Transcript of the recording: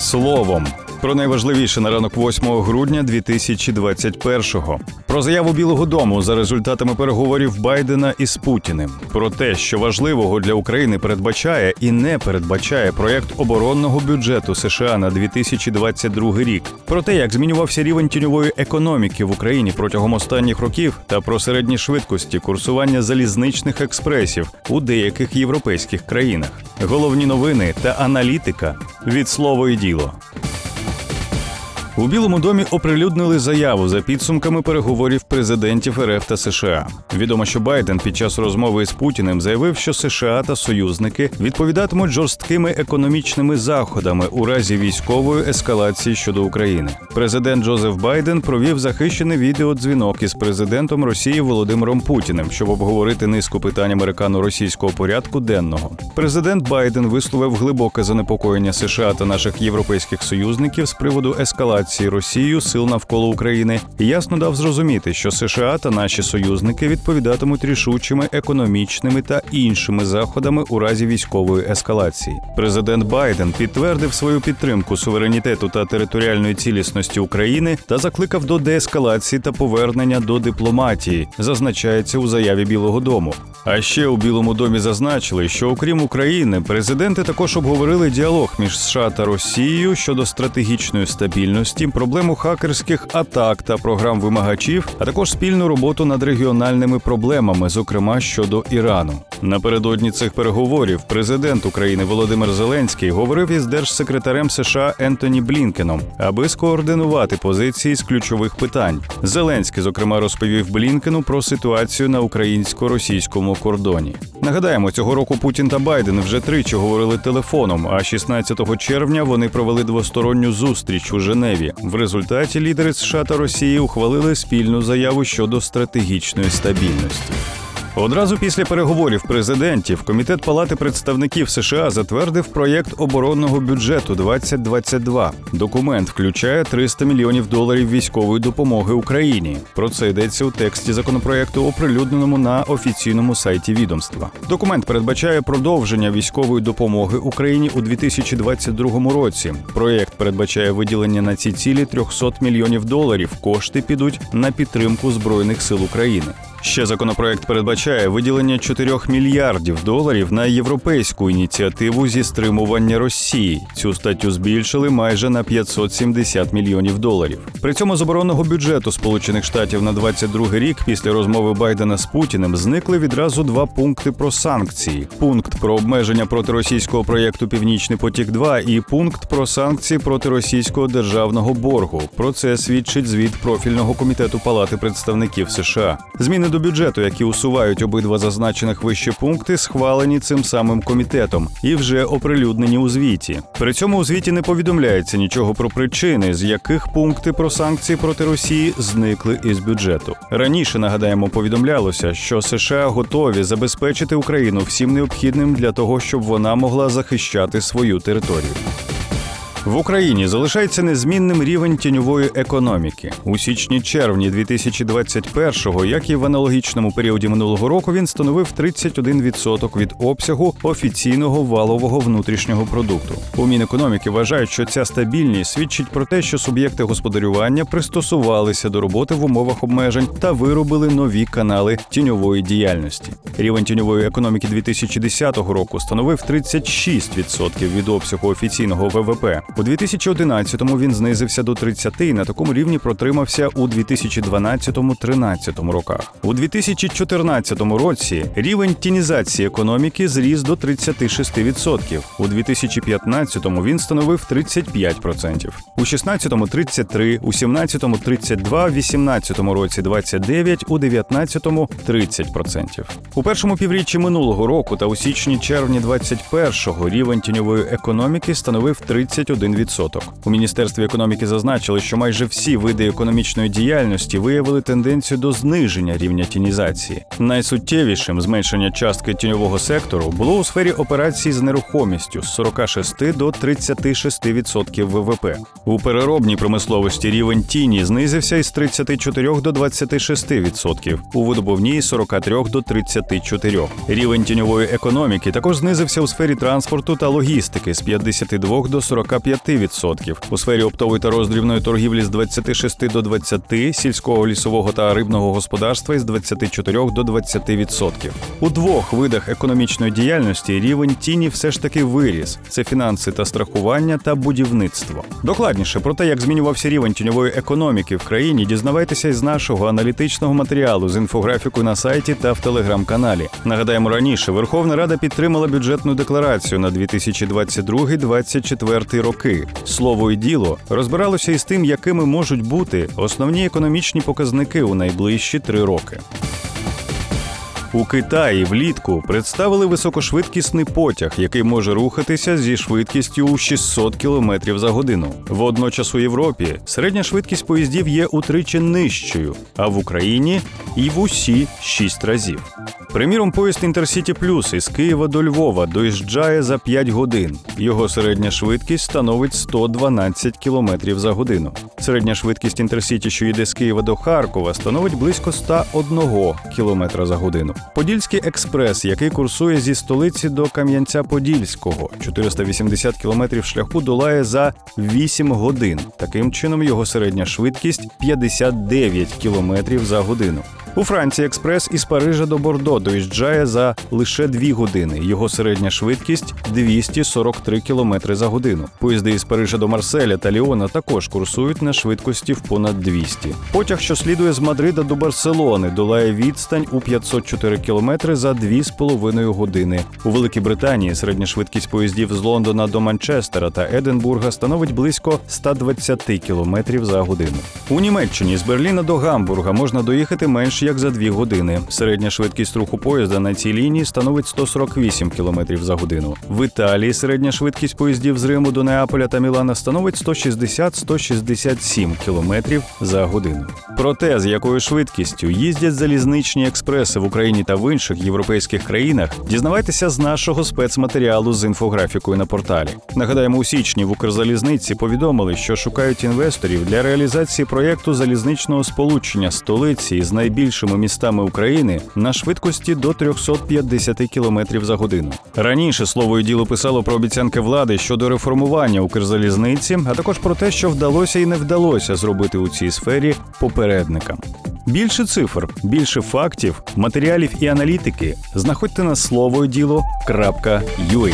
словом. Про найважливіше на ранок 8 грудня 2021-го. Про заяву Білого Дому за результатами переговорів Байдена із Путіним. Про те, що важливого для України передбачає і не передбачає проєкт оборонного бюджету США на 2022 рік. Про те, як змінювався рівень тіньової економіки в Україні протягом останніх років, та про середні швидкості курсування залізничних експресів у деяких європейських країнах. Головні новини та аналітика від слово і діло. У Білому домі оприлюднили заяву за підсумками переговорів президентів РФ та США. Відомо, що Байден під час розмови з Путіним заявив, що США та союзники відповідатимуть жорсткими економічними заходами у разі військової ескалації щодо України. Президент Джозеф Байден провів захищений відеодзвінок із президентом Росії Володимиром Путіним, щоб обговорити низку питань американо-російського порядку денного. Президент Байден висловив глибоке занепокоєння США та наших європейських союзників з приводу ескалації Росією сил навколо України ясно дав зрозуміти, що США та наші союзники відповідатимуть рішучими економічними та іншими заходами у разі військової ескалації. Президент Байден підтвердив свою підтримку суверенітету та територіальної цілісності України та закликав до деескалації та повернення до дипломатії, зазначається у заяві Білого Дому. А ще у Білому домі зазначили, що окрім України, президенти також обговорили діалог між США та Росією щодо стратегічної стабільності, проблему хакерських атак та програм вимагачів, а також спільну роботу над регіональними проблемами, зокрема щодо Ірану. Напередодні цих переговорів президент України Володимир Зеленський говорив із держсекретарем США Ентоні Блінкеном, аби скоординувати позиції з ключових питань. Зеленський, зокрема, розповів Блінкену про ситуацію на українсько-російському кордоні. Нагадаємо, цього року Путін та Байден вже тричі говорили телефоном. А 16 червня вони провели двосторонню зустріч у Женеві. В результаті лідери США та Росії ухвалили спільну заяву щодо стратегічної стабільності. Одразу після переговорів президентів комітет Палати представників США затвердив проєкт оборонного бюджету 2022. Документ включає 300 мільйонів доларів військової допомоги Україні. Про це йдеться у тексті законопроекту, оприлюдненому на офіційному сайті відомства. Документ передбачає продовження військової допомоги Україні у 2022 році. Проєкт передбачає виділення на ці цілі 300 мільйонів доларів. Кошти підуть на підтримку збройних сил України. Ще законопроект передбачає виділення 4 мільярдів доларів на європейську ініціативу зі стримування Росії. Цю статтю збільшили майже на 570 мільйонів доларів. При цьому з оборонного бюджету Сполучених Штатів на 22 рік після розмови Байдена з Путіним зникли відразу два пункти про санкції: пункт про обмеження проти російського проєкту Північний потік 2 і пункт про санкції проти російського державного боргу. Про це свідчить звіт профільного комітету Палати представників США. Зміни до бюджету, які усувають обидва зазначених вище пункти, схвалені цим самим комітетом і вже оприлюднені у звіті. При цьому у звіті не повідомляється нічого про причини, з яких пункти про санкції проти Росії зникли із бюджету. Раніше нагадаємо, повідомлялося, що США готові забезпечити Україну всім необхідним для того, щоб вона могла захищати свою територію. В Україні залишається незмінним рівень тіньової економіки. У січні-червні 2021-го, як і в аналогічному періоді минулого року, він становив 31% від обсягу офіційного валового внутрішнього продукту. У Мінекономіки вважають, що ця стабільність свідчить про те, що суб'єкти господарювання пристосувалися до роботи в умовах обмежень та виробили нові канали тіньової діяльності. Рівень тіньової економіки 2010 року становив 36% від обсягу офіційного ВВП. У 2011-му він знизився до 30 і на такому рівні протримався у 2012-13 роках. У 2014 році рівень тінізації економіки зріс до 36%. У 2015-му він становив 35%. У 16-му – 33%, у 17-му – 32%, в 18-му році 29%, у 19-му – 30%. У першому півріччі минулого року та у січні-червні 21-го рівень тіньової економіки становив 31%. У міністерстві економіки зазначили, що майже всі види економічної діяльності виявили тенденцію до зниження рівня тінізації. Найсуттєвішим зменшення частки тіньового сектору було у сфері операцій з нерухомістю з 46 до 36% ВВП. У переробній промисловості рівень тіні знизився із 34 до 26%, у видобувній з 43 до 34. Рівень тіньової економіки також знизився у сфері транспорту та логістики з 52 до 45%. 45%, у сфері оптової та роздрібної торгівлі з 26 до 20, сільського лісового та рибного господарства із 24 до 20%. У двох видах економічної діяльності рівень тіні все ж таки виріс: це фінанси та страхування та будівництво. Докладніше про те, як змінювався рівень тіньової економіки в країні, дізнавайтеся із нашого аналітичного матеріалу з інфографікою на сайті та в телеграм-каналі. Нагадаємо, раніше Верховна Рада підтримала бюджетну декларацію на 2022-2024 роки. Слово і діло розбиралося із тим, якими можуть бути основні економічні показники у найближчі три роки. У Китаї влітку представили високошвидкісний потяг, який може рухатися зі швидкістю у 600 км за годину. Водночас у Європі середня швидкість поїздів є утричі нижчою, а в Україні і в усі 6 разів. Приміром, поїзд Інтерсіті Плюс із Києва до Львова доїжджає за 5 годин. Його середня швидкість становить 112 км за годину. Середня швидкість Інтерсіті, що йде з Києва до Харкова, становить близько 101 км за годину. Подільський експрес, який курсує зі столиці до Кам'янця-Подільського, 480 км шляху долає за 8 годин. Таким чином його середня швидкість 59 км за годину. У Франції експрес із Парижа до Бордо доїжджає за лише 2 години. Його середня швидкість 243 км за годину. Поїзди із Парижа до Марселя та Ліона також курсують на швидкості в понад 200. Потяг, що слідує з Мадрида до Барселони, долає відстань у 504 км за 2,5 години. У Великій Британії середня швидкість поїздів з Лондона до Манчестера та Единбурга становить близько 120 км за годину. У Німеччині з Берліна до Гамбурга можна доїхати менш як за 2 години. Середня швидкість руху поїзда на цій лінії становить 148 км за годину. В Італії середня швидкість поїздів з Риму до Неаполя та Мілана становить 160-167 км за годину. Проте з якою швидкістю їздять залізничні експреси в Україні та в інших європейських країнах, дізнавайтеся з нашого спецматеріалу з інфографікою на порталі. Нагадаємо, у січні в Укрзалізниці повідомили, що шукають інвесторів для реалізації проєкту залізничного сполучення столиці із найбільшими містами України на швидкості до 350 км за годину. Раніше слово і діло писало про обіцянки влади щодо реформування Укрзалізниці, а також про те, що вдалося і не вдалося зробити у цій сфері попередникам. Більше цифр, більше фактів, матеріалів і аналітики знаходьте на слово і діло.ua.